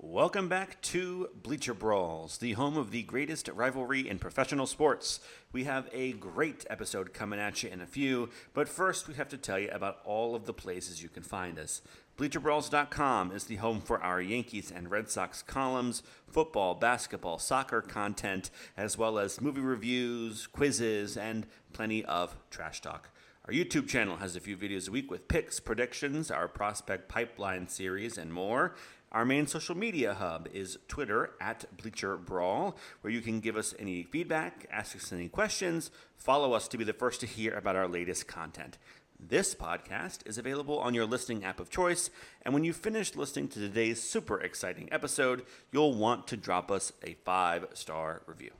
Welcome back to Bleacher Brawls, the home of the greatest rivalry in professional sports. We have a great episode coming at you in a few, but first we have to tell you about all of the places you can find us. BleacherBrawls.com is the home for our Yankees and Red Sox columns, football, basketball, soccer content, as well as movie reviews, quizzes, and plenty of trash talk. Our YouTube channel has a few videos a week with picks, predictions, our prospect pipeline series, and more. Our main social media hub is Twitter at Bleacher Brawl, where you can give us any feedback, ask us any questions, follow us to be the first to hear about our latest content. This podcast is available on your listening app of choice, and when you finish listening to today's super exciting episode, you'll want to drop us a five star review.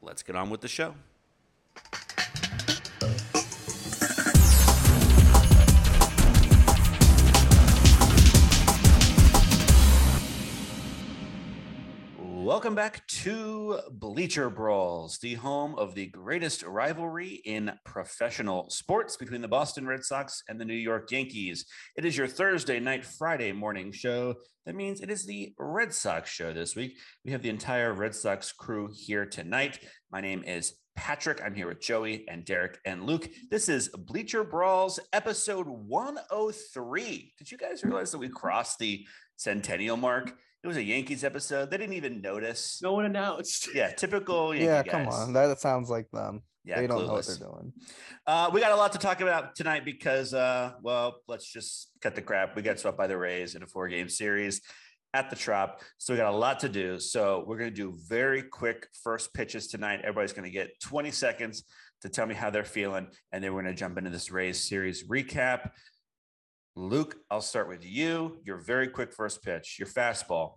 Let's get on with the show. Welcome back to Bleacher Brawls, the home of the greatest rivalry in professional sports between the Boston Red Sox and the New York Yankees. It is your Thursday night, Friday morning show. That means it is the Red Sox show this week. We have the entire Red Sox crew here tonight. My name is Patrick. I'm here with Joey and Derrik and Luke. This is Bleacher Brawls episode 103. Did you guys realize that we crossed the centennial mark? It was a Yankees episode. They didn't even notice. No one announced. Yeah, typical. Yankee yeah, guys. come on. That sounds like them. Yeah, they don't know what they're doing. Uh, we got a lot to talk about tonight because, uh, well, let's just cut the crap. We got swept by the Rays in a four-game series at the Trop, so we got a lot to do. So we're going to do very quick first pitches tonight. Everybody's going to get 20 seconds to tell me how they're feeling, and then we're going to jump into this Rays series recap. Luke, I'll start with you. Your very quick first pitch, your fastball.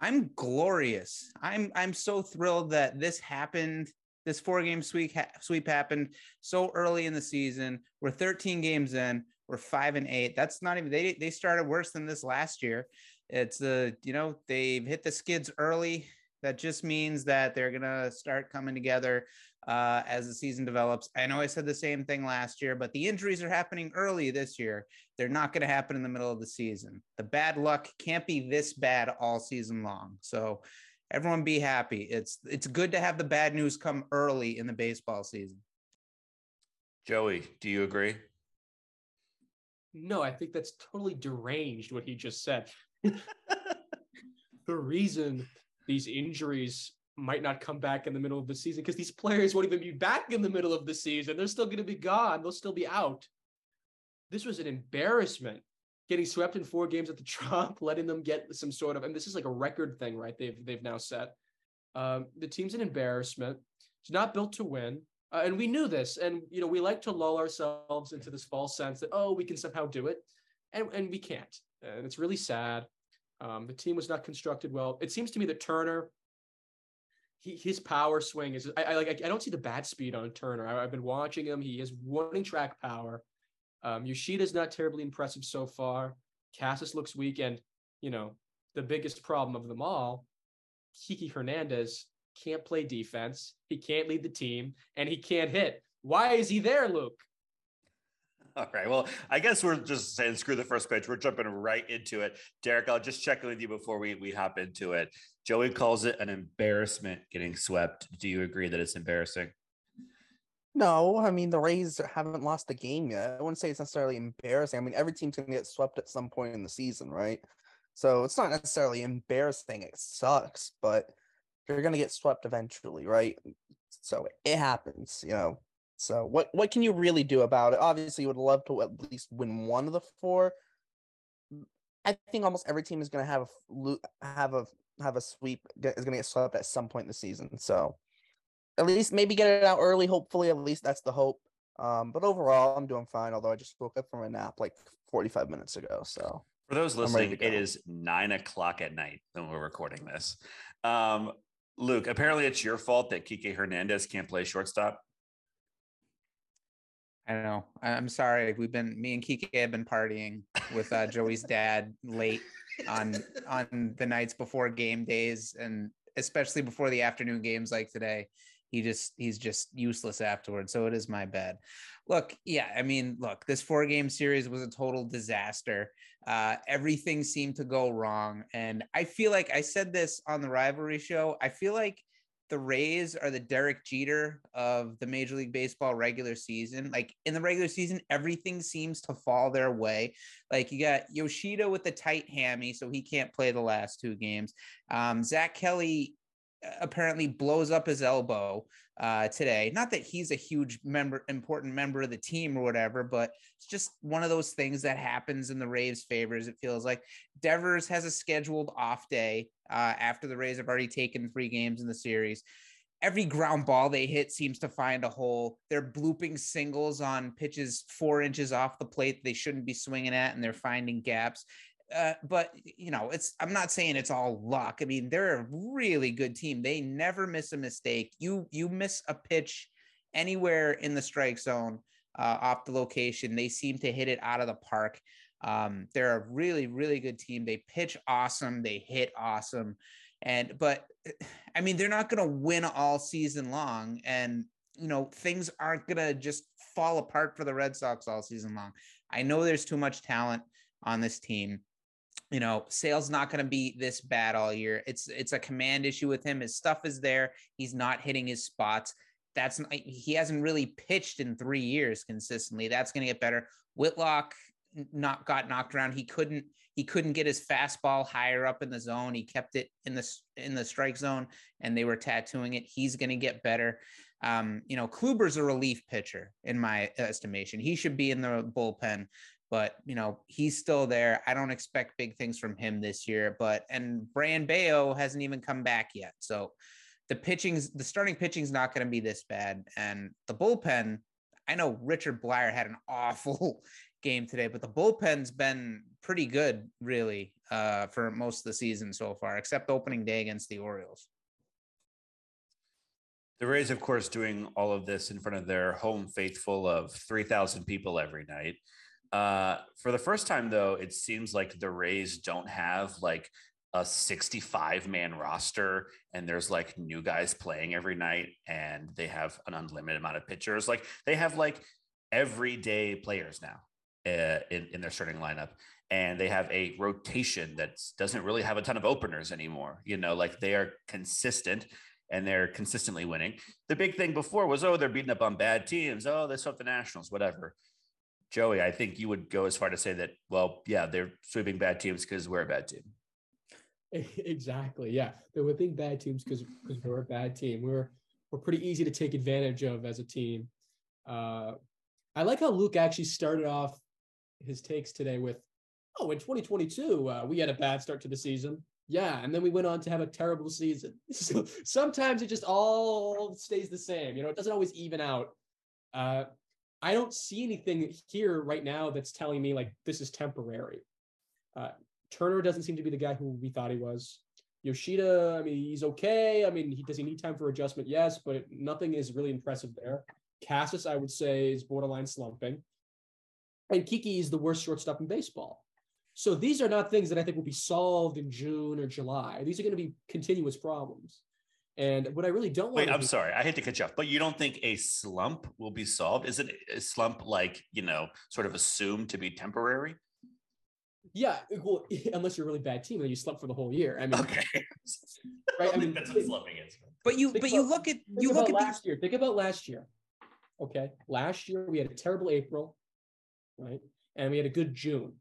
I'm glorious. I'm I'm so thrilled that this happened. This four game sweep ha- sweep happened so early in the season. We're 13 games in. We're five and eight. That's not even they they started worse than this last year. It's uh you know they've hit the skids early. That just means that they're gonna start coming together uh, as the season develops. I know I said the same thing last year, but the injuries are happening early this year. They're not going to happen in the middle of the season. The bad luck can't be this bad all season long. So everyone be happy. It's it's good to have the bad news come early in the baseball season. Joey, do you agree? No, I think that's totally deranged what he just said. the reason these injuries might not come back in the middle of the season because these players won't even be back in the middle of the season. They're still going to be gone. They'll still be out. This was an embarrassment. Getting swept in four games at the Trump, letting them get some sort of, and this is like a record thing, right? They've they've now set. Um, the team's an embarrassment. It's not built to win. Uh, and we knew this and you know we like to lull ourselves into this false sense that oh we can somehow do it and, and we can't and it's really sad um, the team was not constructed well it seems to me that turner he, his power swing is I, I like I don't see the bat speed on turner I, have been watching him he has running track power um, Yoshida's not terribly impressive so far Casas looks weak and you know the biggest problem of them all Kiki Hernandez can't play defense, he can't lead the team, and he can't hit. Why is he there, Luke? All right. Well, I guess we're just saying screw the first pitch. We're jumping right into it. Derrik, I'll just check in with you before we, we hop into it. Joey calls it an embarrassment getting swept. Do you agree that it's embarrassing? No, I mean the Rays haven't lost a game yet. I wouldn't say it's necessarily embarrassing. I mean every team's gonna get swept at some point in the season, right? So it's not necessarily embarrassing. It sucks, but you're gonna get swept eventually, right? So it happens, you know. So what what can you really do about it? Obviously, you would love to at least win one of the four. I think almost every team is gonna have a have a have a sweep get- is gonna get swept at some point in the season. So at least maybe get it out early. Hopefully, at least that's the hope. Um, but overall, I'm doing fine. Although I just woke up from a nap like 45 minutes ago. So For those listening, to it go. is nine o'clock at night when we're recording this. Um, Luke, apparently it's your fault that Kike Hernandez can't play shortstop. I don't know. I- I'm sorry. We've been me and Kike have been partying with uh, Joey's dad late on on the nights before game days and especially before the afternoon games like today. he just he's just useless afterwards. So it is my bad. Look, yeah, I mean, look, this four game series was a total disaster. Uh, everything seemed to go wrong, and I feel like I said this on the rivalry show. I feel like the Rays are the Derek Jeter of the Major League Baseball regular season. Like in the regular season, everything seems to fall their way. Like you got Yoshida with the tight hammy, so he can't play the last two games. Um, Zack Kelly apparently blows up his elbow uh, today. Not that he's a huge member, important member of the team or whatever, but it's just one of those things that happens in the Rays' favors. It feels like Devers has a scheduled off day uh, after the Rays have already taken three games in the series. Every ground ball they hit seems to find a hole. They're blooping singles on pitches four inches off the plate they shouldn't be swinging at, and they're finding gaps. Uh, but you know, it's I'm not saying it's all luck. I mean, they're a really good team. They never miss a mistake. You you miss a pitch anywhere in the strike zone uh, off the location, they seem to hit it out of the park. Um, they're a really really good team. They pitch awesome. They hit awesome. And but I mean, they're not going to win all season long, and you know things aren't going to just fall apart for the Red Sox all season long. I know there's too much talent on this team you know, Sale's not going to be this bad all year. It's it's a command issue with him. His stuff is there. He's not hitting his spots. That's he hasn't really pitched in three years consistently. That's going to get better. Whitlock not got knocked around. He couldn't he couldn't get his fastball higher up in the zone. He kept it in the in the strike zone, and they were tattooing it. He's going to get better. Um, you know, Kluber's a relief pitcher in my estimation. He should be in the bullpen but you know he's still there. I don't expect big things from him this year. But and Brayan Bello hasn't even come back yet, so the pitching's the starting pitching's not going to be this bad, and the bullpen. I know Richard Bleier had an awful game today, but the bullpen's been pretty good, really, uh, for most of the season so far, except opening day against the Orioles. The Rays, of course, doing all of this in front of their home faithful of 3,000 people every night. Uh, for the first time, though, it seems like the Rays don't have like a 65 man roster and there's like new guys playing every night and they have an unlimited amount of pitchers. Like they have like everyday players now uh, in, in their starting lineup and they have a rotation that doesn't really have a ton of openers anymore. You know, like they are consistent and they're consistently winning. The big thing before was, oh, they're beating up on bad teams. Oh, they swept the Nationals, whatever. Joey, I think you would go as far to say that, well, yeah, they're sweeping bad teams because we're a bad team. Exactly. Yeah. They're whipping bad teams because we're a bad team. We're we're pretty easy to take advantage of as a team. Uh, I like how Luke actually started off his takes today with, oh, in 2022, uh, we had a bad start to the season. Yeah. And then we went on to have a terrible season. So sometimes it just all stays the same. You know, it doesn't always even out. Uh, I don't see anything here right now that's telling me like this is temporary. Uh, Turner doesn't seem to be the guy who we thought he was. Yoshida, I mean, he's okay. I mean, he does he need time for adjustment? Yes, but nothing is really impressive there. Casas, I would say, is borderline slumping. And Kiki is the worst shortstop in baseball. So these are not things that I think will be solved in June or July. These are going to be continuous problems. And what I really don't wait, I'm sorry, I hate to cut you off, but you don't think a slump will be solved? Is it a slump like, you know, sort of assumed to be temporary? Yeah, well, unless you're a really bad team and you slump for the whole year. I mean, okay, right? I, I mean, that's what slumping is. But you, but about, you look at you look at last year. Think about last year. Okay, last year we had a terrible April, right, and we had a good June.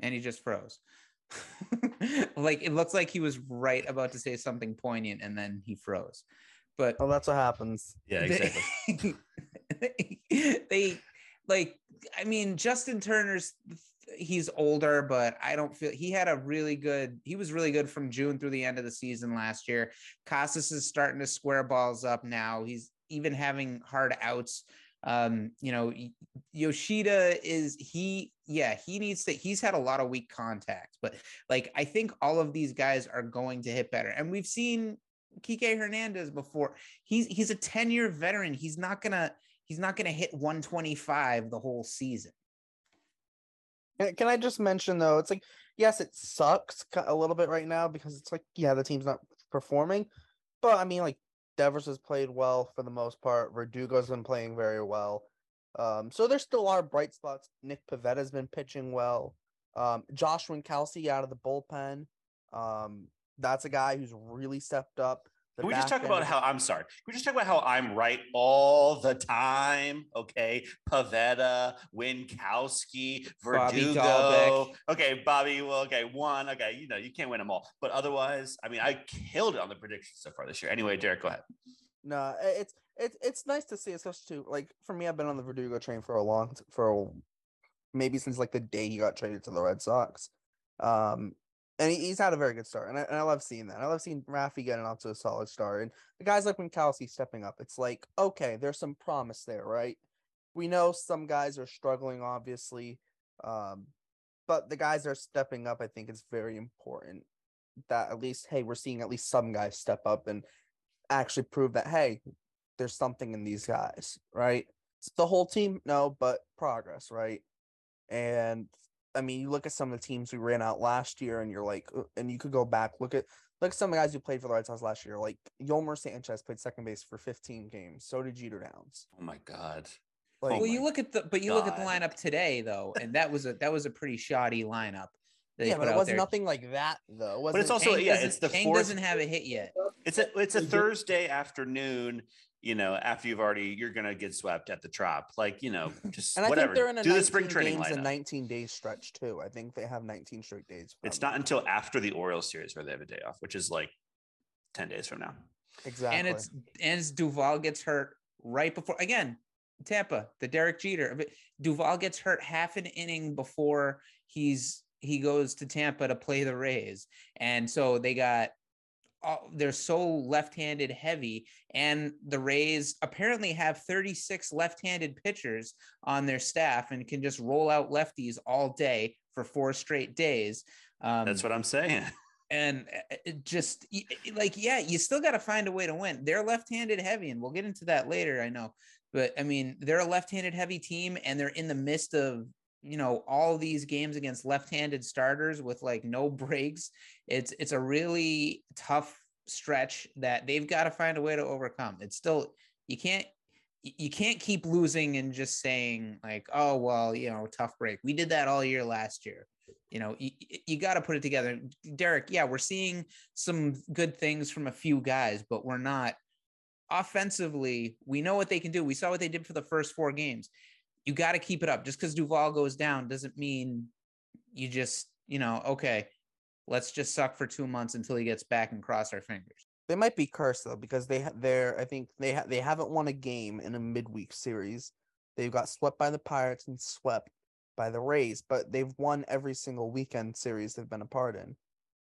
And he just froze. like it looks like he was right about to say something poignant and then he froze. But oh, that's what happens. Yeah, exactly. They, they like I mean Justin Turner's he's older, but I don't feel he had a really good he was really good from June through the end of the season last year. Casas is starting to square balls up now. He's even having hard outs um, you know, Yoshida is he, yeah, he needs to, he's had a lot of weak contact, but like I think all of these guys are going to hit better. And we've seen Kike Hernandez before. He's he's a 10-year veteran. He's not gonna, he's not gonna hit 125 the whole season. Can I just mention though, it's like, yes, it sucks a little bit right now because it's like, yeah, the team's not performing. But I mean, like Devers has played well for the most part. Verdugo's been playing very well. Um, so there's still a lot of bright spots. Nick Pivetta's been pitching well. Um, Josh Winckowski out of the bullpen. Um, that's a guy who's really stepped up. Can we just talk about how I'm sorry? Can we just talk about how I'm right all the time? Okay, Pivetta, Winckowski, Verdugo. Dalbec. Okay, Bobby. Well, okay, one. Okay, you know you can't win them all, but otherwise, I mean, I killed it on the predictions so far this year. Anyway, Derrik, go ahead. No, it's it's it's nice to see, especially too. Like for me, I've been on the Verdugo train for a long, for a- maybe since like the day he got traded to the Red Sox. Um, and he, he's had a very good start, and I, and I love seeing that. I love seeing Rafi getting off to a solid start, and the guys like Winckowski stepping up. It's like okay, there's some promise there, right? We know some guys are struggling, obviously, um, but the guys are stepping up. I think it's very important that at least hey, we're seeing at least some guys step up and actually prove that hey, there's something in these guys, right? It's the whole team, no, but progress, right? And I mean, you look at some of the teams we ran out last year, and you're like, and you could go back, look at look at some of the guys who played for the Red Sox last year. Like Yolmer Sanchez played second base for 15 games. So did Jeter Downs. Oh my god. Like, Oh well, you look at the but you look at the lineup today though, and that was a that was a pretty shoddy lineup. yeah, but it was there. nothing like that though. It But it's also Chang yeah, it's the Chang fourth. doesn't have a hit yet. It's a it's a Thursday afternoon. You know, after you've already you're gonna get swept at the trop. Like you know, just and I whatever. think they're in a Do the spring 19 training games and lineup. 19 days stretch too. I think they have 19 straight days. It's not until after the Orioles series where they have a day off, which is like ten days from now. exactly. And it's and it's Duvall gets hurt right before again. Tampa, the Derek Jeter. but Duvall gets hurt half an inning before he's he goes to Tampa to play the Rays, and so they got. All they're so left-handed heavy, and the Rays apparently have 36 left-handed pitchers on their staff and can just roll out lefties all day for four straight days. Um, That's what I'm saying. and uh, it just like yeah you still got to find a way to win they're left-handed heavy and we'll get into that later i know but i mean they're a left-handed heavy team and they're in the midst of you know all these games against left-handed starters with like no breaks it's it's a really tough stretch that they've got to find a way to overcome. It's still you can't you can't keep losing and just saying like oh well you know tough break. We did that all year last year. You know you, you got to put it together. Derrik yeah we're seeing some good things from a few guys but we're not offensively we know what they can do. We saw what they did for the first four games you got to keep it up just because duvall goes down doesn't mean you just you know okay let's just suck for two months until he gets back and cross our fingers They might be cursed though because they ha- they're I think they ha- they haven't won a game in a midweek series. They've got swept by the Pirates and swept by the Rays, but they've won every single weekend series they've been a part in.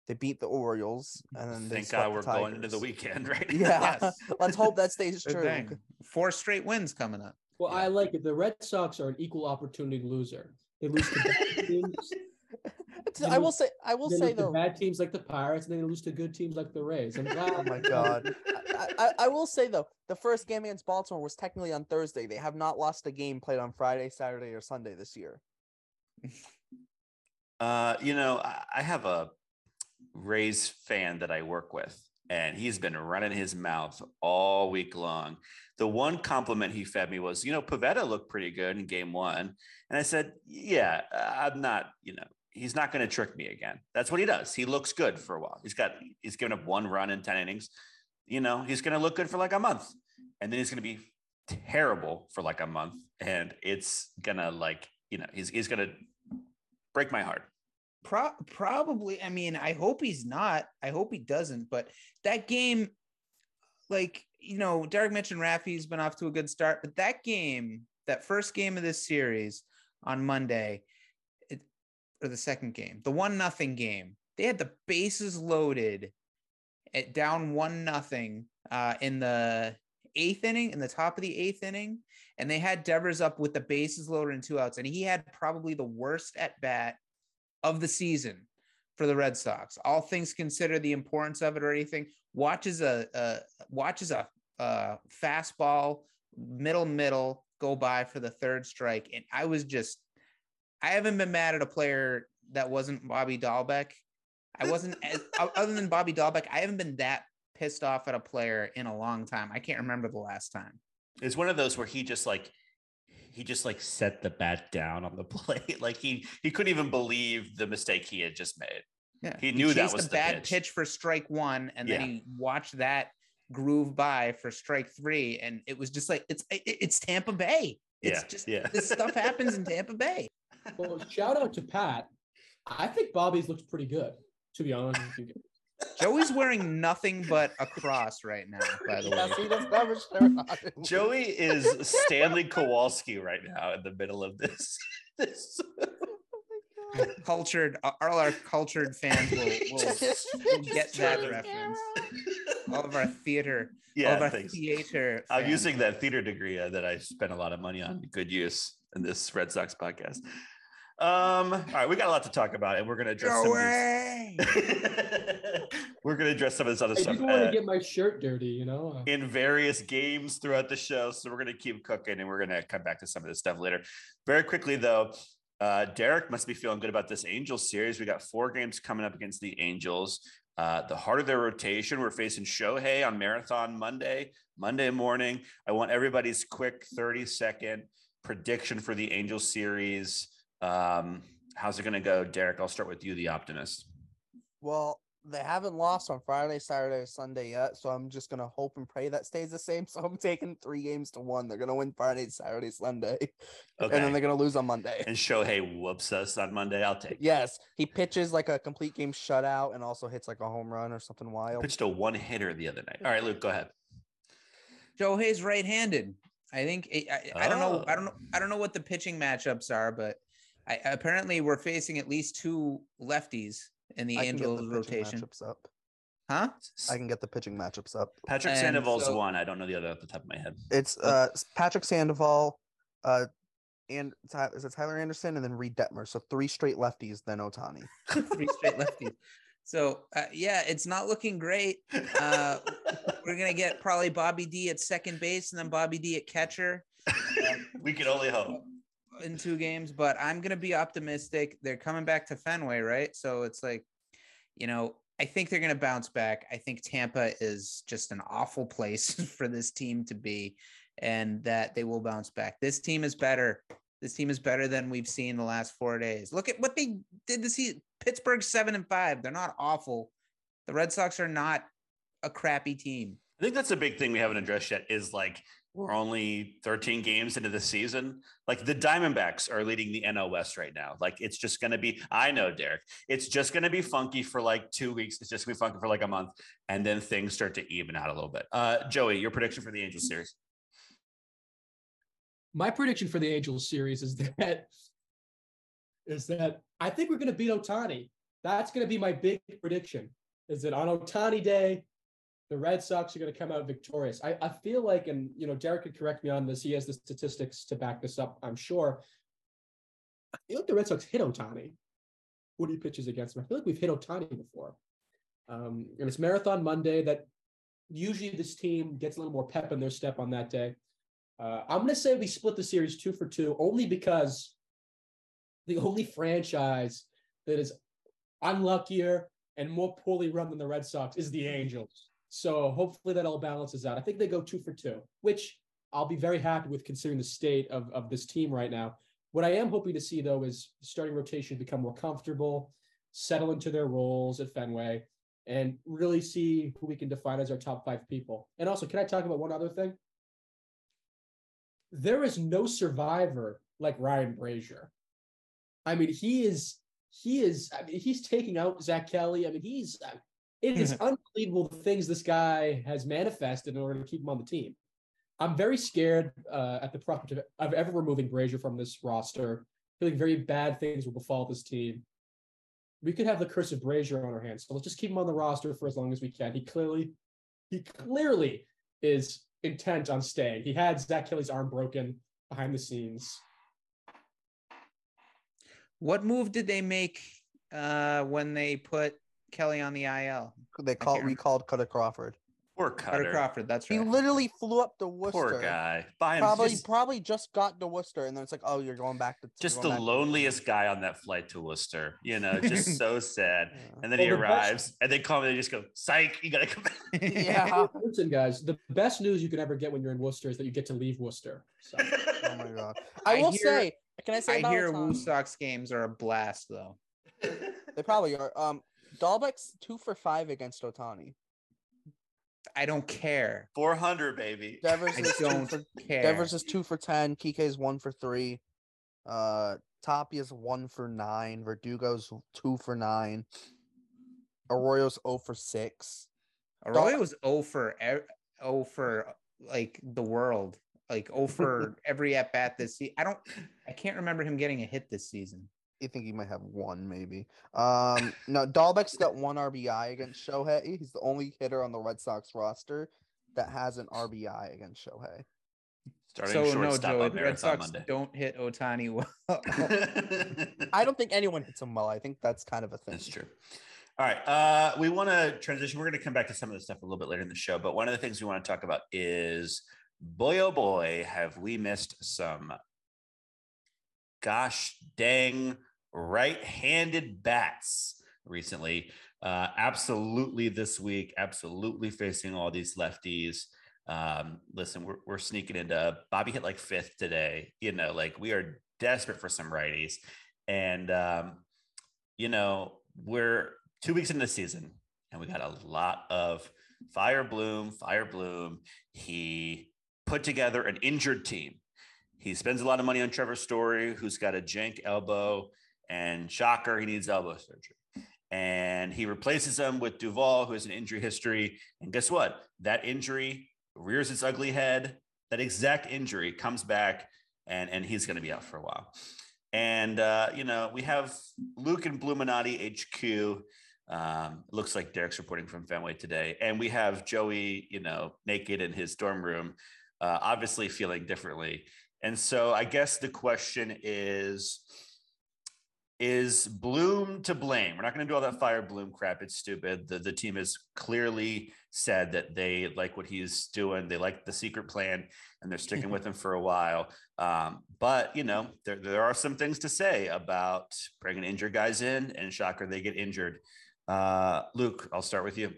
They beat the Orioles and then they Thank swept God we're going into the weekend, right? Yeah, Yes. let's hope that stays true. thing. four straight wins coming up Well, Yeah. I like it. The Red Sox are an equal opportunity loser. They lose to bad teams. It's- They I will lose- say, I will say though. bad teams like the Pirates, and then they lose to good teams like the Rays. I'm glad. Oh my god. I, I, I will say though, the first game against Baltimore was technically on Thursday. They have not lost a game played on Friday, Saturday, or Sunday this year. Uh, you know, I, I have a Rays fan that I work with, and he's been running his mouth all week long. The one compliment he fed me was, you know, Pivetta looked pretty good in game one. And I said, yeah, I'm not, you know, he's not going to trick me again. That's what he does. He looks good for a while. He's got, he's given up one run in 10 innings. You know, he's going to look good for like a month. And then he's going to be terrible for like a month. And it's going to like, you know, he's, he's going to break my heart. Pro- probably. I mean, I hope he's not. I hope he doesn't. But that game, like you know, Derrik mentioned Rafi's been off to a good start, but that game, that first game of this series on Monday, it, or the second game, the one nothing game, they had the bases loaded at down one nothing uh, in the eighth inning, in the top of the eighth inning, and they had Devers up with the bases loaded and two outs, and he had probably the worst at bat of the season for the Red Sox. All things considered, the importance of it or anything, watches a, a watches a, a fastball middle middle go by for the third strike, and I was just I haven't been mad at a player that wasn't Bobby Dalbec. I wasn't as, other than Bobby Dalbec. I haven't been that pissed off at a player in a long time. I can't remember the last time. It's one of those where he just like he just like set the bat down on the plate. like he he couldn't even believe the mistake he had just made. Yeah, He knew that was a the bad pitch. pitch. for strike one, and then he watched that groove by for strike three, and it was just like it's it- it's Tampa Bay. It's Yeah, just yeah. this stuff happens in Tampa Bay. Well, shout out to Pat. I think Bobby's looks pretty good, to be honest with you. Joey's wearing nothing but a cross right now. By the way, Yes, he doesn't have a shirt on. Joey is Stanley Kowalski right now in the middle of this. this. cultured all our cultured fans will, will, will get that True. reference. All of our theater, all of our thanks. theater. I'm fans. using that theater degree uh, that I spent a lot of money on. Good use in this Red Sox podcast. Um, all right, we got a lot to talk about, and we're going to address some of Joey. these. we're going to address some of this other I stuff didn't want uh, to get my shirt dirty, you know. Uh, in various games throughout the show. So we're going to keep cooking, and we're going to come back to some of this stuff later. Very quickly, though, uh, Derrik must be feeling good about this Angels series. We got four games coming up against the Angels. Uh, the heart of their rotation, we're facing Shohei on Marathon Monday, Monday morning. I want everybody's quick 30 second prediction for the Angels series. Um, how's it going to go, Derrik? I'll start with you, the optimist. Well, they haven't lost on Friday, Saturday, or Sunday yet, so I'm just gonna hope and pray that stays the same. So I'm taking three games to one. They're gonna win Friday, Saturday, Sunday, Okay. and then they're gonna lose on Monday. and Shohei whoops us on Monday. I'll take it. Yes, he pitches like a complete game shutout and also hits like a home run or something wild. Pitched a one hitter the other night. All right, Luke, go ahead. Shohei's right-handed. I think I, I, I don't know. I don't know. Oh. I don't know what the pitching matchups are, but I, apparently we're facing at least two lefties in the I Angels the rotation. matchups up. Huh? I can get the pitching matchups up. Patrick And Sandoval's so- one. I don't know the other off the top of my head. It's uh Patrick Sandoval, uh, and is it Tyler Anderson and then Reid Detmer. So three straight lefties, then Ohtani. Three straight lefties. So uh, yeah, it's not looking great. Uh, We're gonna get probably Bobby D at second base and then Bobby D at catcher we can only hope. In two games. But I'm gonna be optimistic. They're coming back to Fenway, right? So it's like, you know, I think they're gonna bounce back. I think Tampa is just an awful place for this team to be, and that they will bounce back. This team is better. This team is better than we've seen the last four days. Look at what they did to see Pittsburgh seven and five. They're not awful. The Red Sox are not a crappy team. I think that's a big thing we haven't addressed yet is like we're only 13 games into the season. Like the Diamondbacks are leading the NL West right now. Like it's just going to be, I know, Derrik, it's just going to be funky for like two weeks. It's just going to be funky for like a month. And then things start to even out a little bit. Uh, Joey, your prediction for the Angels series? my prediction for the Angels series is that is that I think we're going to beat Ohtani. That's going to be my big prediction. Is that on Ohtani Day, the Red Sox are going to come out victorious. I, I feel like, and you know, Derrik could correct me on this. He has the statistics to back this up. I'm sure. I feel like the Red Sox hit Ohtani when he pitches against them. I feel like we've hit Ohtani before. Um, and it's Marathon Monday. That usually this team gets a little more pep in their step on that day. Uh, I'm going to say we split the series two for two, only because the only franchise that is unluckier and more poorly run than the Red Sox is the Angels. So hopefully that all balances out. I think they go two for two, which I'll be very happy with considering the state of, of this team right now. What I am hoping to see, though, is starting rotation become more comfortable, settle into their roles at Fenway, and really see who we can define as our top five people. And also, can I talk about one other thing? there is no survivor like Ryan Brasier. I mean, he is he is I mean, he's taking out Zack Kelly. I mean, he's it is unbelievable the things this guy has manifested in order to keep him on the team. I'm very scared uh, at the prospect of, of ever removing Brasier from this roster. Feeling very bad things will befall this team. We could have the curse of Brasier on our hands. So let's just keep him on the roster for as long as we can. He clearly, he clearly is intent on staying. He had Zack Kelly's arm broken behind the scenes. What move did they make uh, when they put Kelly on the IL? They call recalled Kutter Crawford. Poor Carter Kutter. Crawford. That's right. He literally flew up to Worcester. Poor guy. Buy him Probably just, probably just got to Worcester, and then it's like, oh, you're going back to just the going back to- loneliest guy on that flight to Worcester. You know, just so sad. Yeah. And then Well, he the best- arrives, and they call me. They just go, "Psych, you gotta come back." yeah. Listen, guys, the best news you can ever get when you're in Worcester is that you get to leave Worcester. So Oh my god. I, I will hear- say, can I say I about hear Woo Sox games are a blast though. They probably are. Um, Dalbec's two for five against Ohtani. I don't care. Four hundred, baby. Devers I is two don't for care. Devers is two for ten. Kike's one for three. Uh, Tapia's one for nine. Verdugo's two for nine. Arroyo's zero for six. Arroyo was 0 for e- 0 for like the world. Like 0 for every at bat this season. I don't I can't remember him getting a hit this season. I think he might have one, maybe. Um, no, Dalbec's got one RBI against Shohei. He's the only hitter on the Red Sox roster that has an RBI against Shohei. Starting so no, shortstop Joey, on the Red Sox Monday. don't hit Ohtani well. I don't think anyone hits him well. I think that's kind of a thing. That's true. All right. Uh, we want to transition. We're going to come back to some of this stuff a little bit later in the show. But one of the things we want to talk about is boy, oh boy, have we missed some gosh dang right handed bats recently. Uh, absolutely this week. Absolutely facing all these lefties. Um, listen, we're, we're sneaking into Bobby hit like fifth today. You know, like we are desperate for some righties. And, um, you know, we're two weeks into the season and we got a lot of fire bloom, fire bloom. He put together an injured team. He spends a lot of money on Trevor Story, who's got a jank elbow, and shocker, he needs elbow surgery. And he replaces him with Duvall, who has an injury history. And guess what? That injury rears its ugly head. That exact injury comes back, and, and he's going to be out for a while. And, uh, you know, we have Luke and Bluminati HQ. Um, looks like Derek's reporting from Fenway today. And we have Joey, you know, naked in his dorm room, uh, obviously feeling differently. And so I guess the question is is Bloom to blame? We're not going to do all that fire Bloom crap. It's stupid. The, the team has clearly said that they like what he's doing. They like the secret plan and they're sticking with him for a while. Um, but, you know, there, there are some things to say about bringing injured guys in and shocker, they get injured. Uh, Luke, I'll start with you.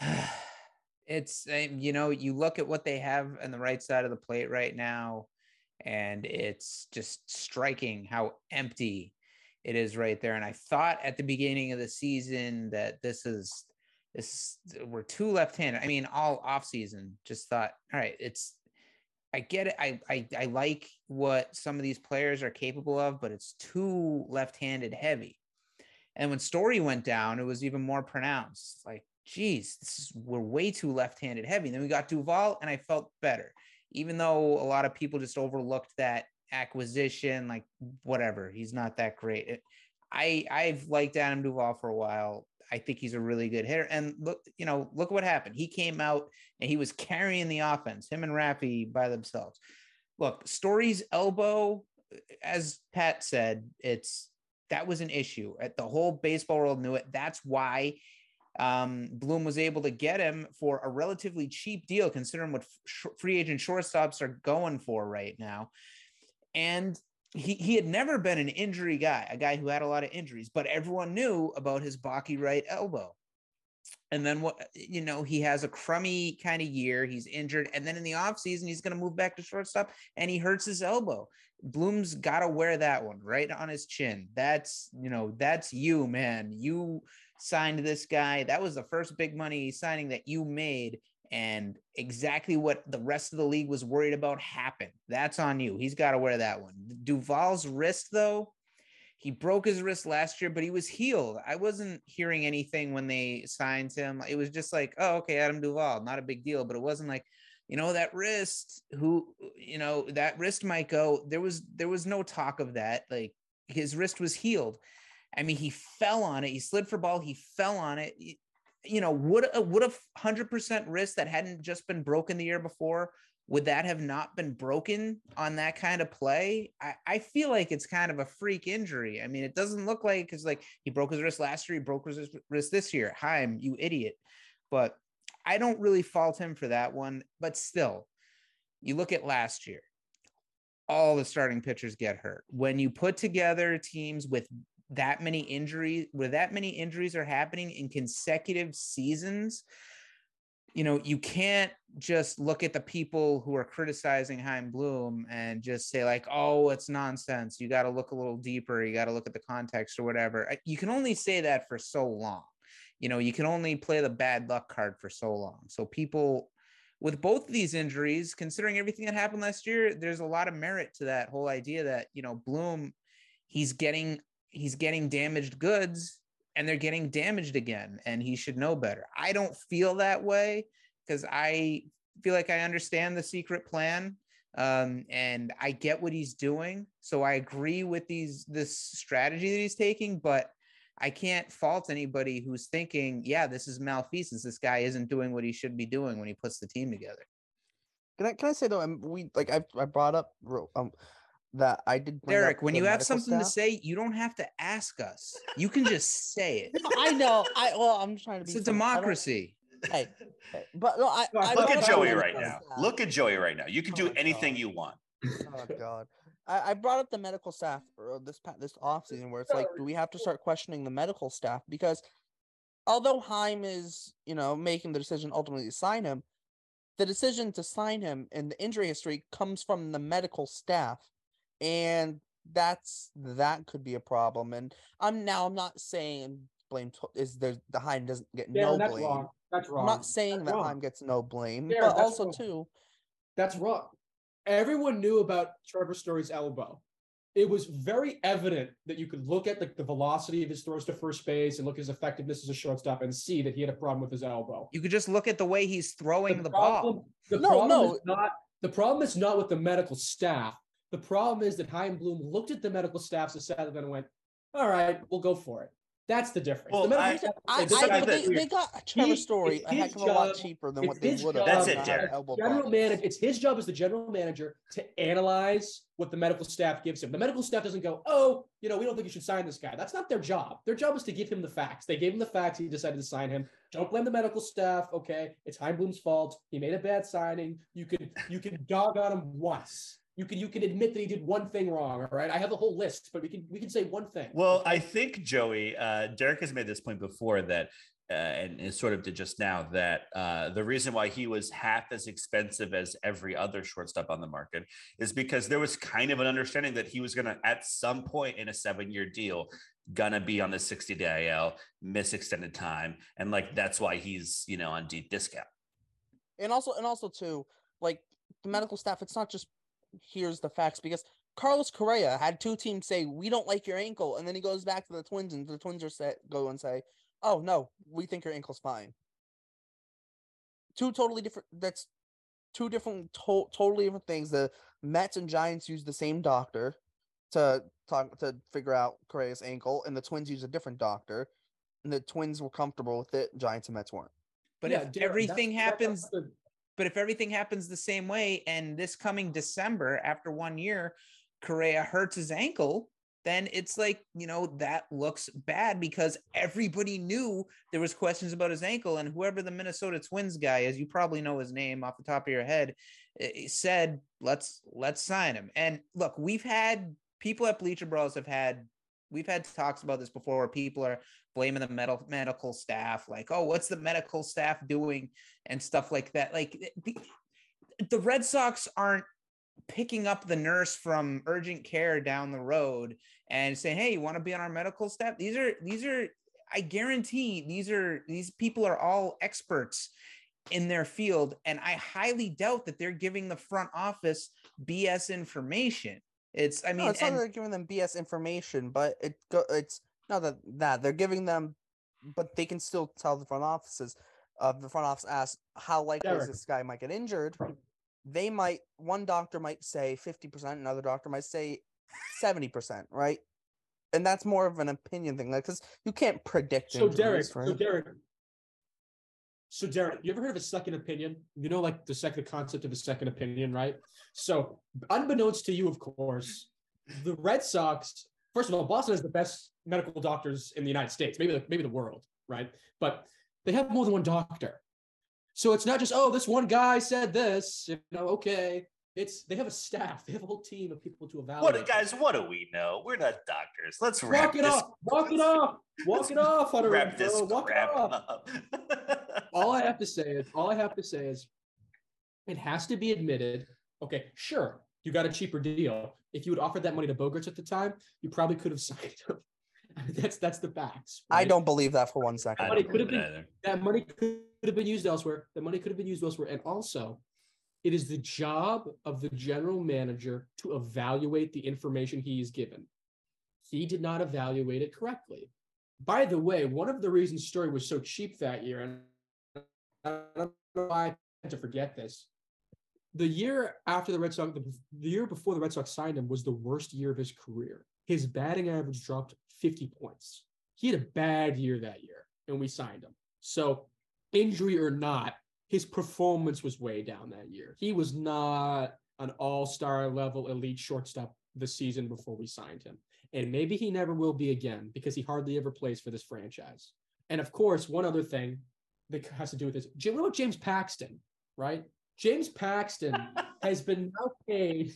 it's uh, you know you look at what they have on the right side of the plate right now and it's just striking how empty it is right there. And i thought at the beginning of the season that this is this we're two left-handed. I mean all off season just thought all right it's i get it. I, I i like what some of these players are capable of but it's too left-handed heavy. And when story went down it was even more pronounced. Like geez, this is we're way too left-handed heavy. And then we got Duvall, and I felt better, even though a lot of people just overlooked that acquisition. Like whatever, he's not that great. It, I I've liked Adam Duvall for a while. I think he's a really good hitter. And look, you know, look what happened. He came out and he was carrying the offense. Him and Raffy by themselves. Look, Story's elbow, as Pat said, it's that was an issue. The whole baseball world knew it. That's why um, Bloom was able to get him for a relatively cheap deal, considering what free agent shortstops are going for right now. And he, he had never been an injury guy, a guy who had a lot of injuries, but everyone knew about his Baki right elbow. And then what, you know, he has a crummy kind of year. He's injured. And then in the offseason, he's going to move back to shortstop and he hurts his elbow. Bloom's got to wear that one right on his chin. That's, you know, that's you, man. You signed this guy. That was the first big money signing that you made. And exactly what the rest of the league was worried about happened. That's on you. He's got to wear that one. Duvall's wrist, though, he broke his wrist last year, but he was healed. I wasn't hearing anything when they signed him. It was just like, oh, okay, Adam Duvall, not a big deal. But it wasn't like, you know, that wrist, who, you know, that wrist might go. There was there was no talk of that. Like his wrist was healed. I mean, he fell on it. He slid for ball. He fell on it. You know, would a would a hundred percent wrist that hadn't just been broken the year before would that have not been broken on that kind of play? I, I feel like it's kind of a freak injury. I mean, it doesn't look like it's like he broke his wrist last year, he broke his wrist this year. Chaim, you idiot. but I don't really fault him for that one. But still, you look at last year, all the starting pitchers get hurt. When you put together teams with that many injuries, where that many injuries are happening in consecutive seasons, you know, you can't just look at the people who are criticizing Chaim Bloom and just say, like, oh, it's nonsense. You got to look a little deeper. You got to look at the context or whatever. You can only say that for so long. You know, you can only play the bad luck card for so long. So people with both of these injuries, considering everything that happened last year, there's a lot of merit to that whole idea that, you know, Bloom, he's getting he's getting damaged goods and they're getting damaged again and he should know better. I don't feel that way because I feel like I understand the secret plan um, and I get what he's doing. So I agree with these this strategy that he's taking, but I can't fault anybody who's thinking, yeah, this is malfeasance. This guy isn't doing what he should be doing when he puts the team together. Can I can I say though? I'm, we like I I brought up um that I did. Derrik, when you have something staff. to say, you don't have to ask us. You can just say it. I know. I well, I'm trying to be. It's a democracy. Hey, hey, but no, I, I look at Joey right now. Staff. Look at Joey right now. You can oh do anything God. you want. Oh God. I, I brought up the medical staff uh, this this off season where it's like, do we have to start questioning the medical staff because although Chaim is you know making the decision ultimately to sign him, the decision to sign him and the injury history comes from the medical staff, and that's that could be a problem. And I'm now I'm not saying blame is there the Chaim doesn't get yeah, no that's blame. Wrong. That's wrong. I'm not saying that's that wrong. Chaim gets no blame, yeah, but also wrong. too. That's wrong everyone knew about Trevor Story's elbow. It was very evident that you could look at the, the velocity of his throws to first base and look at his effectiveness as a shortstop and see that he had a problem with his elbow. You could just look at the way he's throwing the, the problem, ball. The no, problem no. is not the problem is not with the medical staff. The problem is that Chaim Bloom looked at the medical staff's assessment and went, "All right, we'll go for it." That's the difference. Well, the I, I, I, they, they, got Trevor Story a heck of a lot cheaper than what they would have. That's it, Derrik. General manager, it's his job as the general manager to analyze what the medical staff gives him. The medical staff doesn't go, "Oh, you know, we don't think you should sign this guy." That's not their job. Their job is to give him the facts. They gave him the facts. He decided to sign him. Don't blame the medical staff. Okay, it's Chaim Bloom's fault. He made a bad signing. You could you could dog on him once you can you can admit that he did one thing wrong all right? I have a whole list but we can we can say one thing. Well i think joey uh derrik has made this point before that uh, and it sort of did just now that uh, the reason why he was half as expensive as every other shortstop on the market is because there was kind of an understanding that he was going to at some point in a seven year deal gonna be on the 60 day IL, miss extended time, and like that's why he's you know on deep discount. And also, and also too, like the medical staff, it's not just here's the facts because Carlos Correa had two teams say we don't like your ankle, and then he goes back to the Twins, and the Twins are set go and say, "Oh no, we think your ankle's fine." Two totally different. That's two different, to- totally different things. The Mets and Giants use the same doctor to talk to figure out Correa's ankle, and the Twins use a different doctor, and the Twins were comfortable with it. Giants and Mets weren't. But yeah, if everything happens, that's but if everything happens the same way, and this coming December, after one year, Correa hurts his ankle, then it's like you know that looks bad because everybody knew there was questions about his ankle, and whoever the Minnesota Twins guy is, you probably know his name off the top of your head, eh, said let's let's sign him. And look, we've had people at Bleacher Brawls have had we've had talks about this before where people are blaming the medical medical staff like oh what's the medical staff doing? and stuff like that. Like the, the red sox aren't picking up the nurse from urgent care down the road and saying hey you want to be on our medical staff? These are these are i guarantee these are these people are all experts in their field and i highly doubt that they're giving the front office bs information it's I mean, no, it's and, not they're giving them BS information, but it go, it's not that that they're giving them, but they can still tell the front offices. Uh, the front office asks how likely Derrik. is this guy might get injured. They might one doctor might say fifty percent, another doctor might say seventy percent, right? And that's more of an opinion thing, like because you can't predict. So Derrik, right? so Derrik, so Derrik, you ever heard of a second opinion? You know, like the second concept of a second opinion, right? So, unbeknownst to you, of course, the Red Sox. First of all, Boston has the best medical doctors in the United States, maybe the, maybe the world, right? But they have more than one doctor. So it's not just, oh, this one guy said this, you know, okay. It's they have a staff, they have a whole team of people to evaluate. What guys? What do we know? We're not doctors. Let's Walk wrap it this. off, walk it off, walk it off, Hunter Wrap this Renfro, walk it off. up. all I have to say is, all I have to say is, it has to be admitted. Okay, sure, you got a cheaper deal. If you had offered that money to Bogaerts at the time, you probably could have signed him. that's that's the facts. I don't believe that for one second. I second. Could have been- either. that money could have been used elsewhere. That money could have been used elsewhere. And also, it is the job of the general manager to evaluate the information he is given. He did not evaluate it correctly. By the way, one of the reasons Story was so cheap that year, and I don't know why I tend to forget this. The year after the Red Sox, the, the year before the Red Sox signed him was the worst year of his career. His batting average dropped 50 points. He had a bad year that year, and we signed him. So, injury or not, his performance was way down that year. He was not an all star level elite shortstop the season before we signed him. And maybe he never will be again because he hardly ever plays for this franchise. And of course, one other thing that has to do with this what about James Paxton, right? James Paxton has been now paid.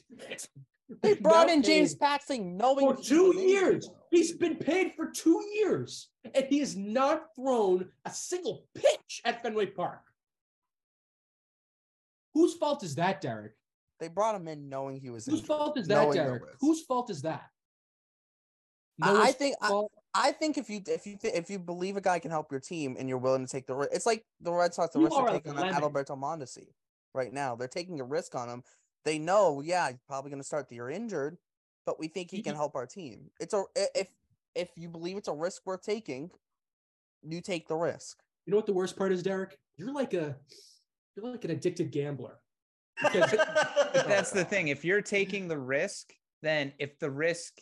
They brought in James Paxton knowing for two years. He's been paid for two years, and he has not thrown a single pitch at Fenway Park. Whose fault is that, Derrik? They brought him in knowing he was Whose injured. fault is that, Derrik? Whose fault is that? I- I think- I- I think if you if you if you believe a guy can help your team and you're willing to take the risk, it's like the Red Sox. The risk are taking on. Adalberto Mondesi right now. They're taking a risk on him. They know, yeah, he's probably going to start the year injured, but we think he can help our team. It's a if if you believe it's a risk worth taking, you take the risk. You know what the worst part is, Derrik? You're like a you're like an addicted gambler. Because But that's the thing. If you're taking the risk, then if the risk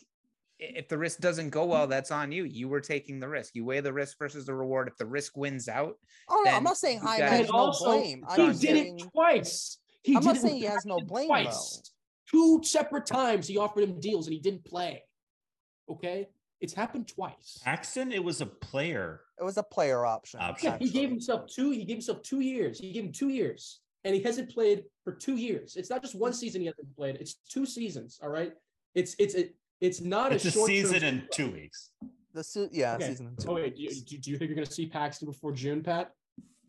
if the risk doesn't go well, that's on you. You were taking the risk. You weigh the risk versus the reward. If the risk wins out, Oh no, I'm not saying you Chaim gotta- has no also, blame. I'm he did saying, it twice. He I'm did not it saying he has no blame, twice. Two separate times he offered him deals and he didn't play. Okay, it's happened twice. Paxton, it was a player. it was a player option. Option. Yeah, he gave himself two. He gave himself two years. He gave him two years, and he hasn't played for two years. It's not just one season he hasn't played. It's two seasons. All right. It's it's it, it's not It's a a short season in two weeks. the su- yeah Okay. season. two. Oh wait, do you, do do you think you're going to see Paxton before June, Pat?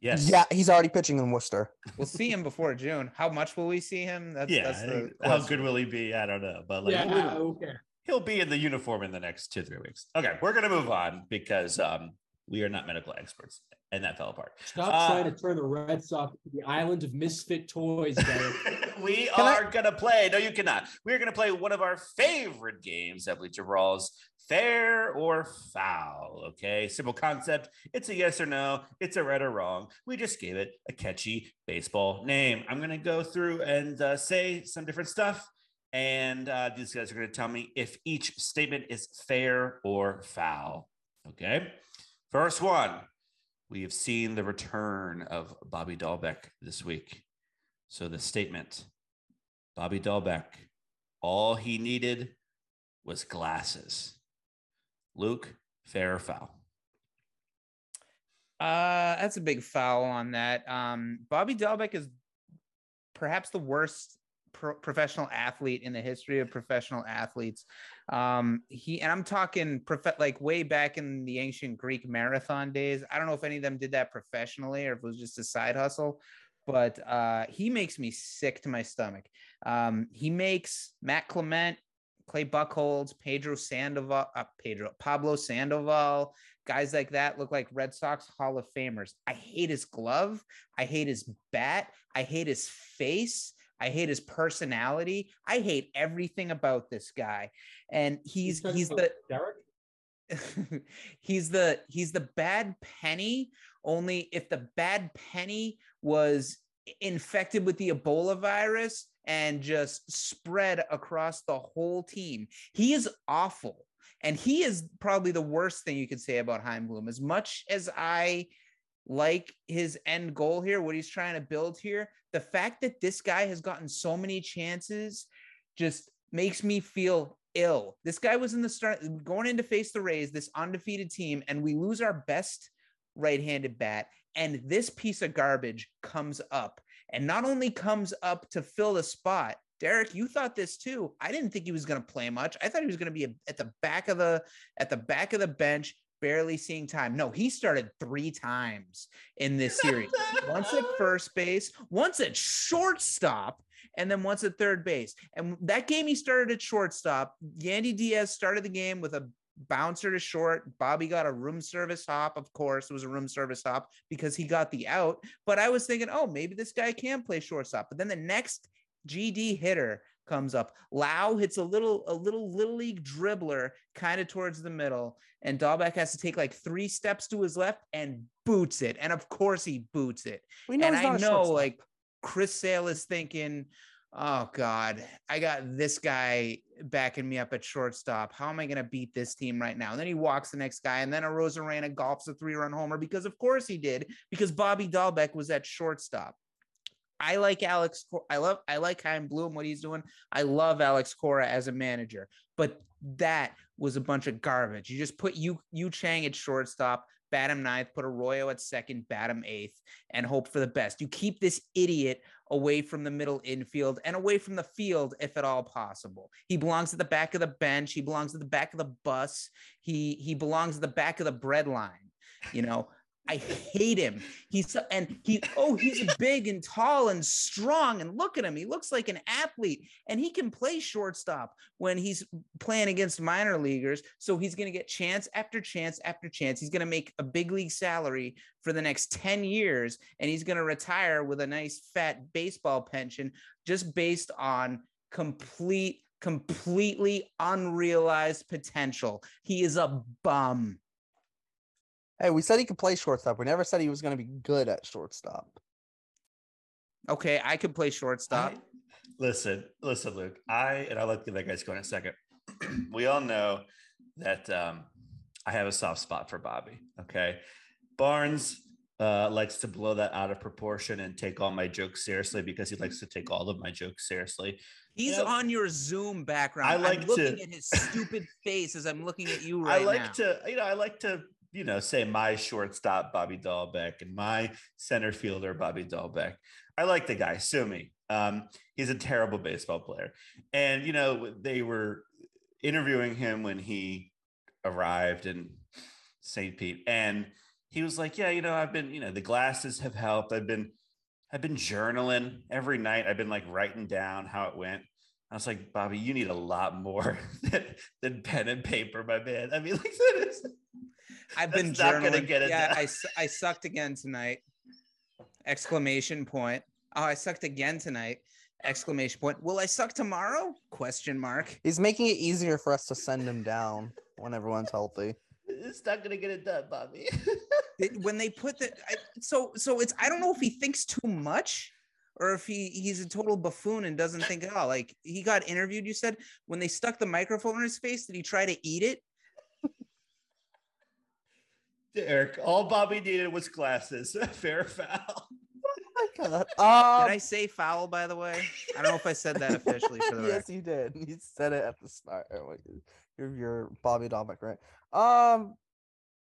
Yes. Yeah, he's already pitching in Worcester. we'll see him before June. How much will we see him? That's, Yeah. that's the how question. good will he be? I don't know. But like yeah. Okay. He'll be in the uniform in the next two, three weeks. Okay, we're gonna move on because um we are not medical experts and that fell apart. Stop Uh, trying to turn the Red Sox the island of misfit toys, we Can I- are gonna play. No, you cannot. We're gonna play one of our favorite games at Bleacher Brawls. Fair or foul. Okay, simple concept. It's a yes or no. It's a right or wrong. We just gave it a catchy baseball name. I'm gonna go through and uh, say some different stuff, and uh, these guys are gonna tell me if each statement is fair or foul. Okay. First one. We have seen the return of Bobby Dalbec this week. So the statement Bobby Dalbec, all he needed was glasses. Luke, fair or foul? Uh, that's a big foul on that. Um, Bobby Dalbec is perhaps the worst pro- professional athlete in the history of professional athletes. Um, he and I'm talking prof- like way back in the ancient Greek marathon days. I don't know if any of them did that professionally or if it was just a side hustle, but uh, he makes me sick to my stomach. Um, he makes Matt Clement, Clay Buchholz, Pedro Sandoval, uh, Pedro Pablo Sandoval, guys like that look like Red Sox Hall of Famers. I hate his glove. I hate his bat. I hate his face. I hate his personality. I hate everything about this guy. And he's he's the Derrik. he's the he's the bad penny only if the bad penny was infected with the ebola virus and just spread across the whole team he is awful and he is probably the worst thing you could say about Chaim Bloom. As much as i like his end goal here what he's trying to build here the fact that this guy has gotten so many chances just makes me feel ill. This guy was in the start going in to face the Rays, this undefeated team, and we lose our best right-handed bat, and this piece of garbage comes up, and not only comes up to fill the spot. Derrik, you thought this too. I didn't think he was going to play much. I thought he was going to be at the back of the at the back of the bench, barely seeing time. No, he started three times in this series. once at first base, once at shortstop, and then once at third base. And that game he started at shortstop. Yandy Diaz started the game with a bouncer to short. Bobby got a room service hop. Of course, it was a room service hop because he got the out. But I was thinking, oh, maybe this guy can play shortstop. But then the next GD hitter comes up. Lowe hits a little, a little little league dribbler kind of towards the middle, and Dalbec has to take like three steps to his left and boots it. And of course he boots it. We know and I know like Chris Sale is thinking, oh God, I got this guy backing me up at shortstop. How am I going to beat this team right now? And then he walks the next guy, and then Arozarena golfs a three run homer because, of course, he did, because Bobby Dalbec was at shortstop. I like Alex. I love. I like Chaim Bloom. What he's doing. I love Alex Cora as a manager. But that was a bunch of garbage. You just put you you Chang at shortstop, bat him ninth, put Arroyo at second, bat him eighth, and hope for the best. You keep this idiot away from the middle infield and away from the field if at all possible. He belongs at the back of the bench. He belongs at the back of the bus. He he belongs at the back of the bread line. You know, I hate him. He's so- and he oh he's big and tall and strong and look at him. He looks like an athlete and he can play shortstop when he's playing against minor leaguers. So he's going to get chance after chance after chance. He's going to make a big league salary for the next 10 years and he's going to retire with a nice fat baseball pension just based on complete completely unrealized potential. He is a bum. Hey, we said he could play shortstop. We never said he was going to be good at shortstop. Okay, I could play shortstop. I- listen, listen, Luke. I and I'll let the guys go in a second. we all know that um, I have a soft spot for Bobby. Okay, Barnes uh, likes to blow that out of proportion and take all my jokes seriously because he likes to take all of my jokes seriously. He's Yeah. on your Zoom background. I I'm like looking to- at his stupid face as I'm looking at you right I like now. to, you know, I like to, you know, say my shortstop Bobby Dalbec and my center fielder Bobby Dalbec. I like the guy. Sue me. Um, he's a terrible baseball player, and you know they were interviewing him when he arrived in St. Pete, and he was like, "Yeah, you know, I've been, you know, the glasses have helped. I've been, I've been journaling every night. I've been like writing down how it went." I was like, Bobby, you need a lot more than, than pen and paper, my man. I mean, like that is I've been that's not gonna journaling. get it yeah, done. I, I sucked again tonight. Exclamation point. Oh, I sucked again tonight. Exclamation point. Will I suck tomorrow? Question mark. He's making it easier for us to send him down when everyone's healthy. it's not gonna get it done, Bobby. It- when they put the I, so so it's I don't know if he thinks too much or if he he's a total buffoon and doesn't think at all. Like he got interviewed. You said when they stuck the microphone in his face, did he try to eat it? Derrik, all Bobby needed was glasses. Fair foul. Oh my god. Did Um, I say foul? By the way, I don't know if I said that officially for the record. yes, you did. You said it at the start. Oh, You're, you're Bobby Dominic, right? Um,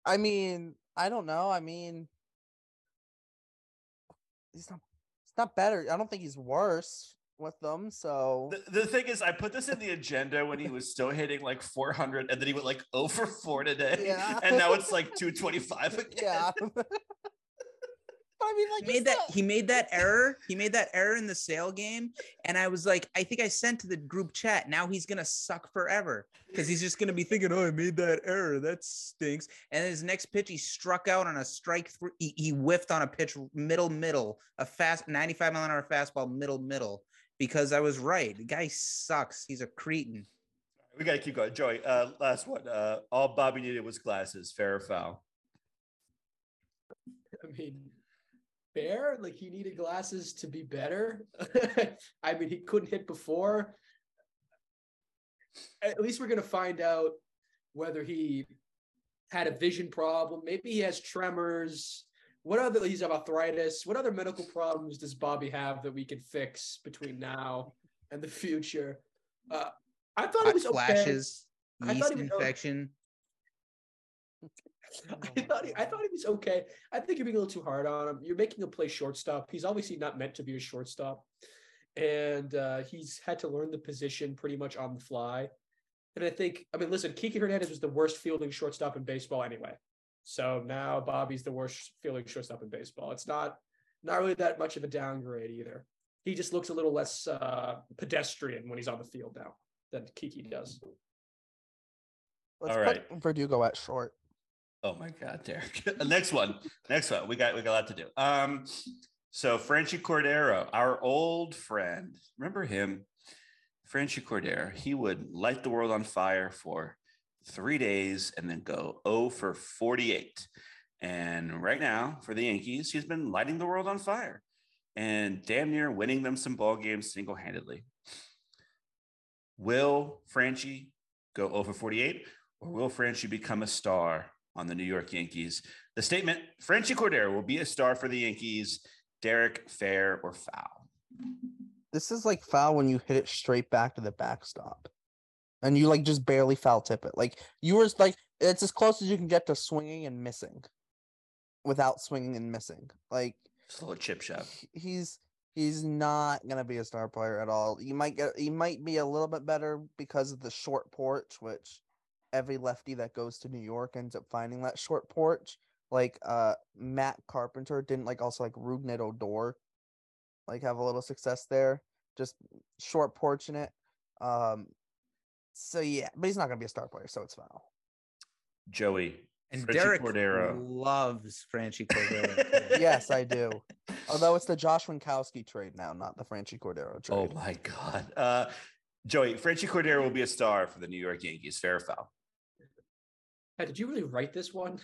I mean, I don't know. I mean, he's not. He's not better. I don't think he's worse with them. So The, the thing is, I put this in the agenda when he was still hitting like 400, and then he went like over four today, Yeah. and now it's like 225 again. yeah. But I mean, like He made that not- he made that error. He made that error in the sale game, and I was like, I think I sent to the group chat. Now he's gonna suck forever because he's just gonna be thinking, "Oh, I made that error. That stinks." And his next pitch, he struck out on a strike. Three, he, he whiffed on a pitch middle middle, a fast 95 mile an hour fastball middle middle. Because I was right. The guy sucks. He's a cretin. We got to keep going. Joey, uh, last one. Uh, all Bobby needed was glasses. Fair or foul? I mean, fair. Like he needed glasses to be better. I mean, he couldn't hit before. At least we're gonna find out whether he had a vision problem. Maybe he has tremors. What other he's arthritis? What other medical problems does Bobby have that we can fix between now and the future? Uh, I thought it Hot was okay. flashes, I yeast thought he was o- infection. I thought he, I thought he was okay. I think you're being a little too hard on him. You're making him play shortstop. He's obviously not meant to be a shortstop, and uh, he's had to learn the position pretty much on the fly. And I think, I mean, listen, Kiki Hernandez was the worst fielding shortstop in baseball anyway. So now Bobby's the worst fielding shortstop in baseball. It's not not really that much of a downgrade either. He just looks a little less uh, pedestrian when he's on the field now than Kiki does. Let's All put Verdugo at short. Oh my God, Derrik. Next one. Next one. We got we got a lot to do. Um, so Franchy Cordero, our old friend, remember him? Franchy Cordero. He would light the world on fire for three days and then go 0 for 48. And right now, for the Yankees, he's been lighting the world on fire and damn near winning them some ball games single handedly. Will Franchy go 0 for 48, or will Franchy become a star on the New York Yankees? The statement Franchy Cordero will be a star for the Yankees. Derrik, fair or foul? This is like foul when you hit it straight back to the backstop. And you like just barely foul tip it. Like you were like it's as close as you can get to swinging and missing without swinging and missing. Like Just a little chip shot. he's he's not gonna be a star player at all. You might get he might be a little bit better because of the short porch, which every lefty that goes to New York ends up finding that short porch. Like uh Matt Carpenter didn't like also like Rougned Odor like have a little success there. Just short porch in it. Um so yeah, but he's not gonna be a star player, so it's foul. Joey. And Franchy Derrik Cordero. loves Franchy Cordero. yes, I do. Although it's the Josh Winckowski trade now, not the Franchy Cordero trade. Oh my God. Uh, Joey, Franchy Cordero will be a star for the New York Yankees. Fair or foul? Hey, did you really write this one?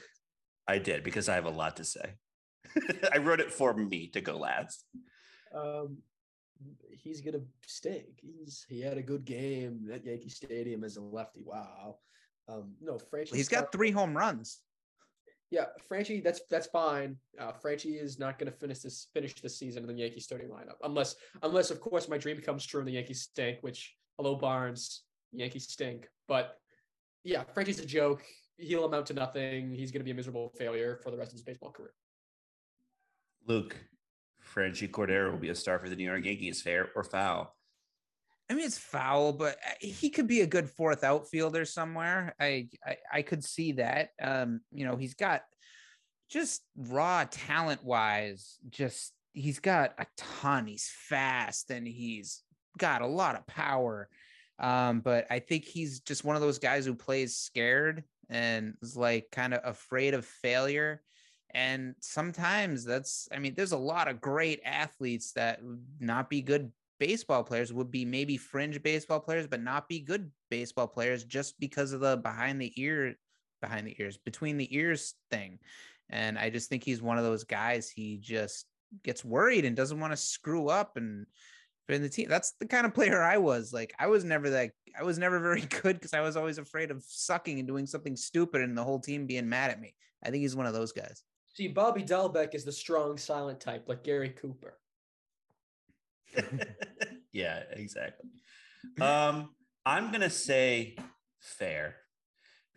I did because I have a lot to say. I wrote it for me to go last. Um, he's gonna stink. He's he had a good game at Yankee Stadium as a lefty. Wow. Um, no, Franchy. He's got three home runs. Yeah, Franchy. That's that's fine. Uh, Franchy is not going to finish this finish this season in the Yankee starting lineup unless unless of course my dream comes true and the Yankees stink. Which hello Barnes, Yankees stink. But yeah, Franchy's a joke. He'll amount to nothing. He's going to be a miserable failure for the rest of his baseball career. Luke, Franchy Cordero will be a star for the New York Yankees. Fair or foul? I mean, it's foul, but uh, he could be a good fourth outfielder somewhere. I I, I could see that. Um, you know, he's got just raw talent wise, just he's got a ton. He's fast and he's got a lot of power. Um, but I think he's just one of those guys who plays scared and is like kind of afraid of failure. And sometimes that's, I mean, there's a lot of great athletes that not be good baseball players, would be maybe fringe baseball players, but not be good baseball players just because of the behind the ear, behind the ears, between the ears thing. And I just think he's one of those guys. He just gets worried and doesn't want to screw up and in the team. That's the kind of player I was. Like I was never that I was never very good because I was always afraid of sucking and doing something stupid and the whole team being mad at me. I think he's one of those guys. See, Bobby Dalbec is the strong, silent type, like Gary Cooper. yeah, exactly. Um, I'm gonna say fair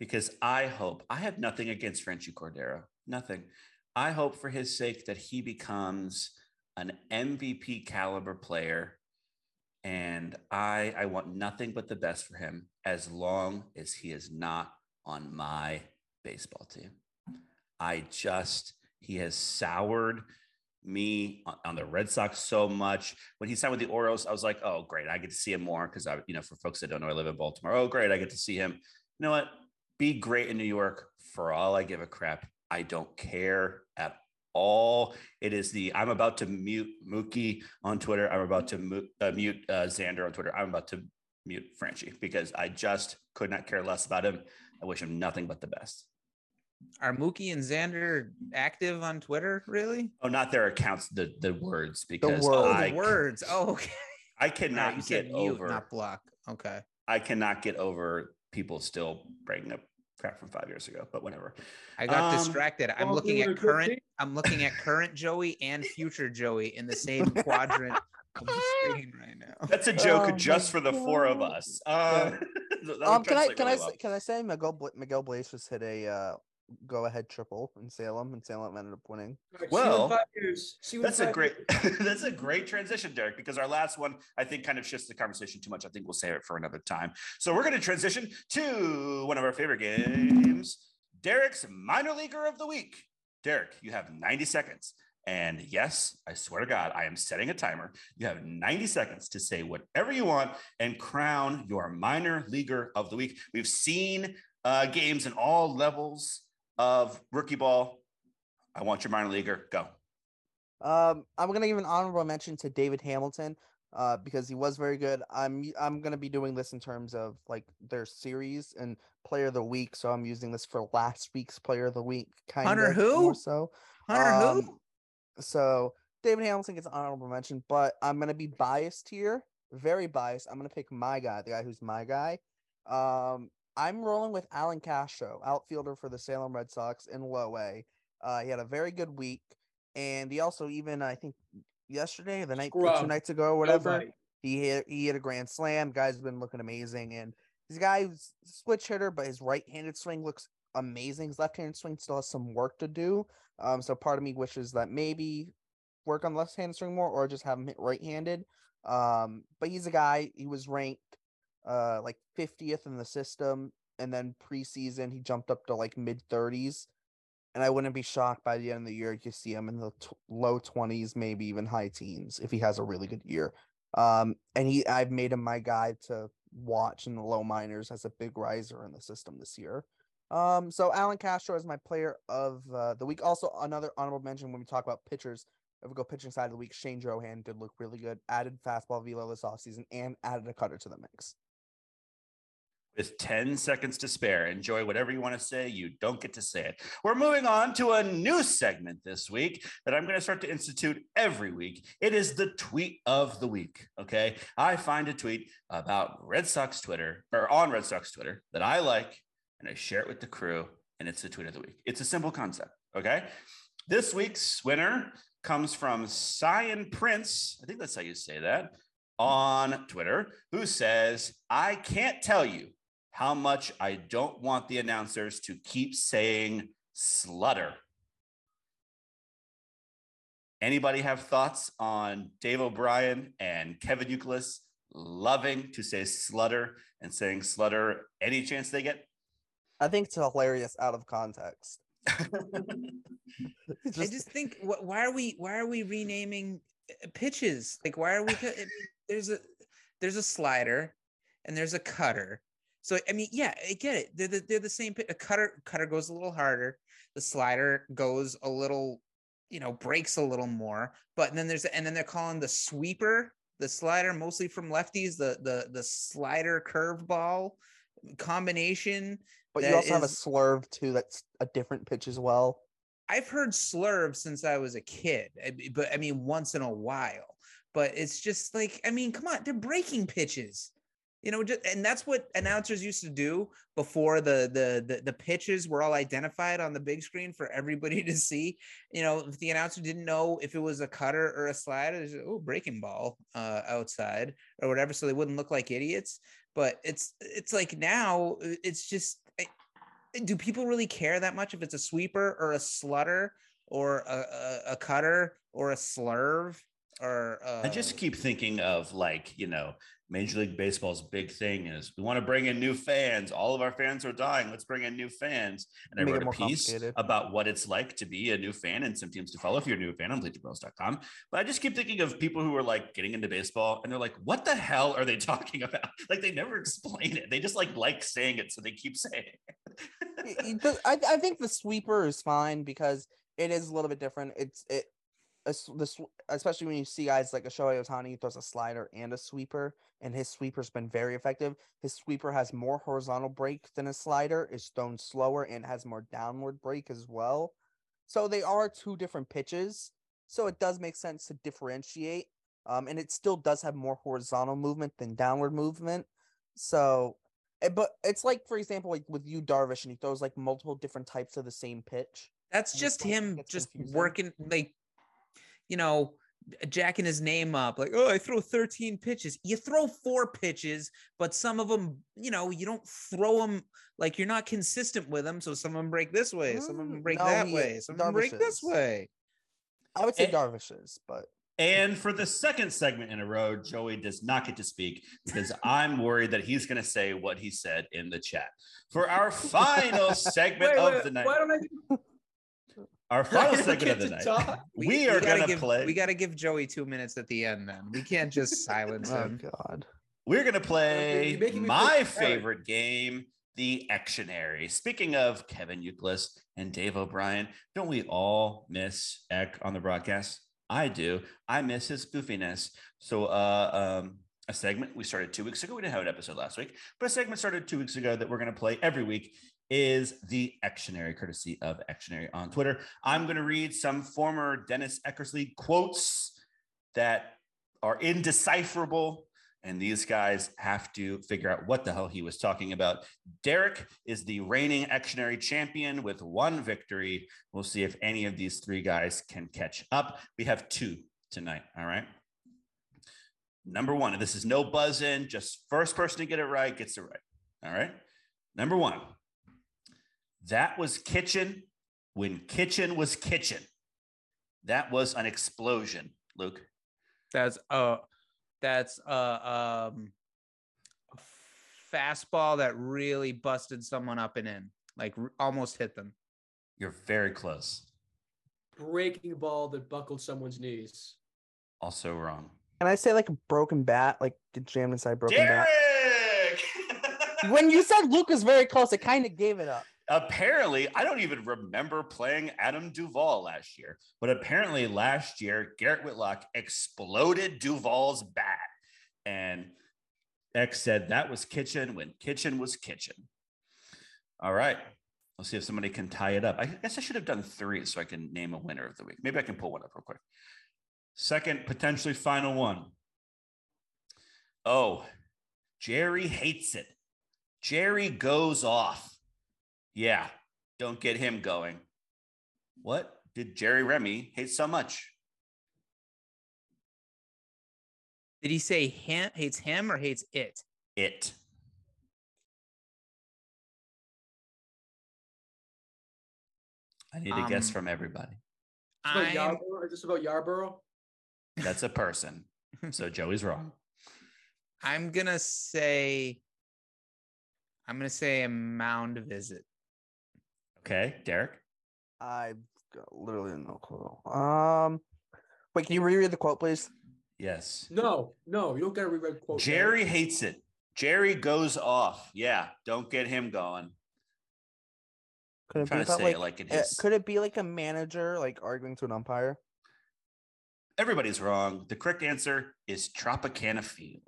because I hope I have nothing against Franchy Cordero. Nothing. I hope for his sake that he becomes an MVP caliber player. And I I want nothing but the best for him as long as he is not on my baseball team. I just he has soured me on, the Red Sox so much. When he signed with the Orioles, I was like, oh, great. I get to see him more because I, you know, for folks that don't know, I live in Baltimore. Oh, great. I get to see him. You know what? Be great in New York for all I give a crap. I don't care at all. It is the I'm about to mute Mookie on Twitter. I'm about to mute, uh, mute uh, Xander on Twitter. I'm about to mute Franchy because I just could not care less about him. I wish him nothing but the best. Are Mookie and Xander active on Twitter? Really? Oh, not their accounts, the the words because words. Oh, I, the words. Oh, okay. I cannot you get said mute, over. not block. Okay. I cannot get over people still bringing up crap from five years ago. But whatever. I got Um, distracted. I'm well, looking at current. I'm looking at current Joey and future Joey in the same quadrant of the screen right now. That's a joke Oh just for the four of us. Uh, that would Um, can I can I really s- well. can I say Miguel Miguel Bleis just hit a uh go ahead triple in Salem, and Salem ended up winning. Well, five years. See you in That's a great that's a great transition, Derrik, because our last one I think kind of shifts the conversation too much. I think we'll save it for another time. So we're going to transition to one of our favorite games, Derrik's minor leaguer of the week. Derrik, you have 90 seconds. And yes, I swear to God, I am setting a timer. You have 90 seconds to say whatever you want and crown your minor leaguer of the week. We've seen uh, games in all levels of rookie ball. I want your minor leaguer. Go. Um, I'm gonna give an honorable mention to David Hamilton, uh, because he was very good. I'm I'm gonna be doing this in terms of like their series and player of the week, so I'm using this for last week's player of the week. Kind Hunter of who? so. Hunter who? Um, So David Hamilton gets an honorable mention, but I'm gonna be biased here, very biased. I'm gonna pick my guy, the guy who's my guy. Um, I'm rolling with Allan Castro, outfielder for the Salem Red Sox in low A. Uh, he had a very good week, and he also even I think yesterday, or the night or two nights ago, or whatever, Nobody. he hit he hit a grand slam. Guy's been looking amazing, and he's a guy who's a switch hitter, but his right-handed swing looks amazing. His left-handed swing still has some work to do. Um, so part of me wishes that maybe work on left-handed swing more, or just have him hit right-handed. Um, but he's a guy. He was ranked uh like 50th in the system, and then preseason he jumped up to like mid 30s. And I wouldn't be shocked by the end of the year you see him in the t- low 20s, maybe even high teens if he has a really good year. Um, and he, I've made him my guy to watch in the low minors as a big riser in the system this year. Um, so Allan Castro is my player of uh, the week. Also, another honorable mention when we talk about pitchers. If we go pitching side of the week, Shane Drohan did look really good. Added fastball velo this offseason and added a cutter to the mix. With 10 seconds to spare. Enjoy whatever you want to say. You don't get to say it. We're moving on to a new segment this week that I'm going to start to institute every week. It is the tweet of the week. Okay. I find a tweet about Red Sox Twitter or on Red Sox Twitter that I like and I share it with the crew, and it's the tweet of the week. It's a simple concept. Okay. This week's winner comes from Cyan Prince. I think that's how you say that on Twitter, who says, I can't tell you how much I don't want the announcers to keep saying slutter. Anybody have thoughts on Dave O'Brien and Kevin Youkilis loving to say slutter and saying slutter any chance they get? I think it's hilarious out of context. It's I just think wh- why are we why are we renaming uh, pitches? Like why are we? co- I mean, there's a there's a slider and there's a cutter. So I mean, yeah, I get it. They're the, they're the same. A cutter cutter goes a little harder. The slider goes a little, you know, breaks a little more. But then there's and then they're calling the sweeper the slider mostly from lefties. The the the slider curveball combination. but you also have a is- slurve too. That's a different pitch as well. I've heard slurve since I was a kid, but I mean once in a while. But it's just like, I mean, come on, they're breaking pitches, you know, just, and that's what announcers used to do before the, the the the pitches were all identified on the big screen for everybody to see. You know, if the announcer didn't know if it was a cutter or a slider, oh, breaking ball uh, outside or whatever, so they wouldn't look like idiots. But it's it's like now it's just I- do people really care that much if it's a sweeper or a slutter or a, a, a cutter or a slurve or uh, I just keep thinking of like, you know, Major League Baseball's big thing is we want to bring in new fans. All of our fans are dying. Let's bring in new fans. And I Make it wrote a piece about what it's like to be a new fan and some teams to follow if you're a new fan on bleacherbrawls.com. But I just keep thinking of people who are like getting into baseball and they're like, what the hell are they talking about? Like they never explain it. They just like like saying it. So they keep saying it. Y- y- the- I, I think the sweeper is fine because it is a little bit different. It's it, a s- the sw- especially when you see guys like a Shohei Ohtani throws a slider and a sweeper, and his sweeper's been very effective. His sweeper has more horizontal break than a slider, is thrown slower, and has more downward break as well. So they are two different pitches. So it does make sense to differentiate. Um, and it still does have more horizontal movement than downward movement. So Eh, But it's like, for example, like with you, Darvish, and he throws like multiple different types of the same pitch. that's just him just confusing. working like you know jacking his name up like, oh, I throw 13 pitches. You throw four pitches, but some of them, you know, you don't throw them like you're not consistent with them. So some of them break this way, some of them Mm, break no, that he- way, some of them break this way. I would say Eh. Darvish but And for the second segment in a row, Joey does not get to speak because I'm worried that he's going to say what he said in the chat. For our final segment Wait, of wait, the night, why don't I our final I segment of the to night, talk? we, are gotta going to give, play. We got to give Joey two minutes at the end. Then we can't just silence oh him. god. We're going to play You're making me my feel bad. favorite game, the Ecktionary. Speaking of Kevin Youkilis and Dave O'Brien, don't we all miss Eck on the broadcast? I do. I miss his goofiness. So, uh, um, a segment we started two weeks ago. We didn't have an episode last week, but a segment started two weeks ago that we're going to play every week is the Ecktionary, courtesy of Ecktionary on Twitter. I'm going to read some former Dennis Eckersley quotes that are indecipherable and these guys have to figure out what the hell he was talking about. Derrik is the reigning ecktionary champion with one victory. We'll see if any of these three guys can catch up. We have two tonight. All right. Number one, and this is no buzz in, just first person to get it right gets it right. All right. Number one, that was kitchen when kitchen was kitchen. That was an explosion, Luke. That's uh that's uh um a fastball that really busted someone up and in, like r- almost hit them. You're very close. breaking ball that buckled someone's knees. Also wrong. Can I say like a broken bat? Like get jammed inside broken Derrik! bat. When you said Luke was very close, it kind of gave it up. Apparently, I don't even remember playing Adam Duvall last year, but apparently last year, Garrett Whitlock exploded Duvall's bat. And Eck said that was kitchen when kitchen was kitchen. All right. Let's see if somebody can tie it up. I guess I should have done three so I can name a winner of the week. Maybe I can pull one up real quick. Second, potentially final one. Oh, Jerry hates it. Jerry goes off. Yeah, don't get him going. What did Jerry Remy hate so much? Did he say him, hates him or hates it? It. I need a guess Um, from everybody. It's about Yarbrough. Is this about Yarbrough? That's a person. So Joey's wrong. I'm gonna say I'm gonna say a mound visit. Okay, Derrik. I've got literally no clue. Um, wait, can you reread the quote, please? Yes. No, no, you don't got to reread quote. man. Jerry hates it. Jerry goes off. Yeah, don't get him going. Could I'm it be trying to about, say like, it like it uh, could it be like a manager like arguing to an umpire? Everybody's wrong. The correct answer is Tropicana Field.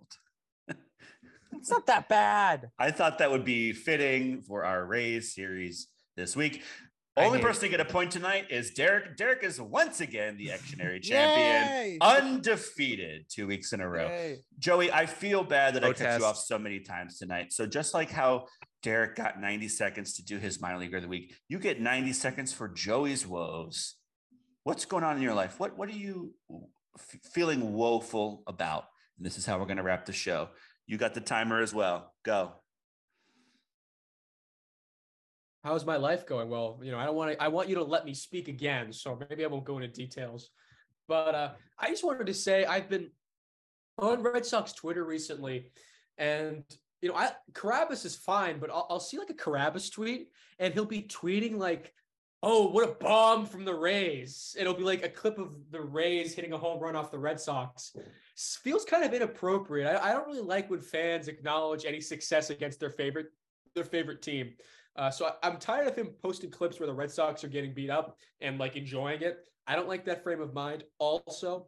It's not that bad. I thought that would be fitting for our Rays series this week. Only hate person to get a point tonight is Derrik. Derrik is once again the Ecktionary champion, undefeated two weeks in a row. Yay. Joey, I feel bad that I cut you off so many times tonight. So just like how Derrik got 90 seconds to do his minor leaguer of the week, you get 90 seconds for Joey's woes. What's going on in your life? What what are you f- feeling woeful about? And this is how we're going to wrap the show. You got the timer as well. Go. How's my life going? Well, you know, I don't want to. I want you to let me speak again, so maybe I won't go into details. But uh, I just wanted to say I've been on Red Sox Twitter recently, and you know, I Carabas is fine, but I'll, I'll see like a Carabas tweet, and he'll be tweeting like, "Oh, what a bomb from the Rays!" It'll be like a clip of the Rays hitting a home run off the Red Sox. Feels kind of inappropriate. I, I don't really like when fans acknowledge any success against their favorite their favorite team. Uh, so I, I'm tired of him posting clips where the Red Sox are getting beat up and like enjoying it. I don't like that frame of mind. Also,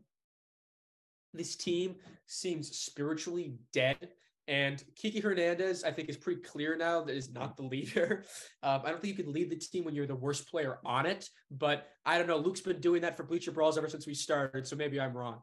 this team seems spiritually dead. And Kiki Hernandez, I think, is pretty clear now that is not the leader. Um, I don't think you can lead the team when you're the worst player on it. But I don't know. Luke's been doing that for Bleacher Brawls ever since we started. So maybe I'm wrong.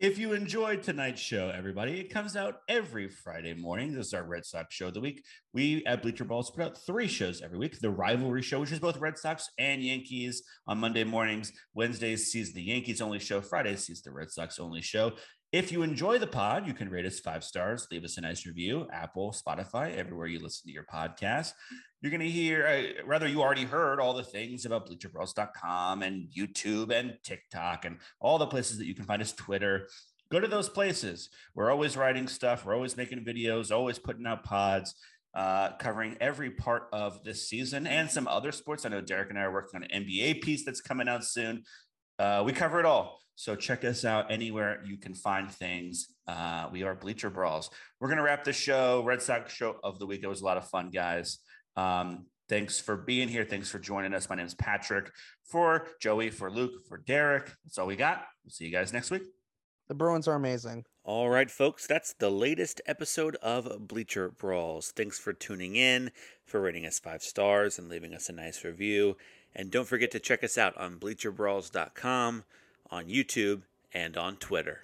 If you enjoyed tonight's show, everybody, it comes out every Friday morning. This is our Red Sox show of the week. We at Bleacher Brawls put out three shows every week. The rivalry show, which is both Red Sox and Yankees on Monday mornings. Wednesdays sees the Yankees only show. Fridays sees the Red Sox only show. If you enjoy the pod, you can rate us five stars, leave us a nice review, Apple, Spotify, everywhere you listen to your podcast. You're going to hear, uh, rather, you already heard all the things about bleacherbrawls.com and YouTube and TikTok and all the places that you can find us, Twitter. Go to those places. We're always writing stuff, we're always making videos, always putting out pods. Uh, covering every part of this season and some other sports. I know Derrik and I are working on an NBA piece that's coming out soon. Uh, we cover it all. So check us out anywhere you can find things. Uh, we are Bleacher Brawls. We're going to wrap the show, Red Sox show of the week. It was a lot of fun, guys. Um, thanks for being here. Thanks for joining us. My name is Patrick. For Joey, for Luke, for Derrik. That's all we got. We'll see you guys next week. The Bruins are amazing. All right, folks, that's the latest episode of Bleacher Brawls. Thanks for tuning in, for rating us five stars, and leaving us a nice review. And don't forget to check us out on bleacherbrawls.com on YouTube, and on Twitter.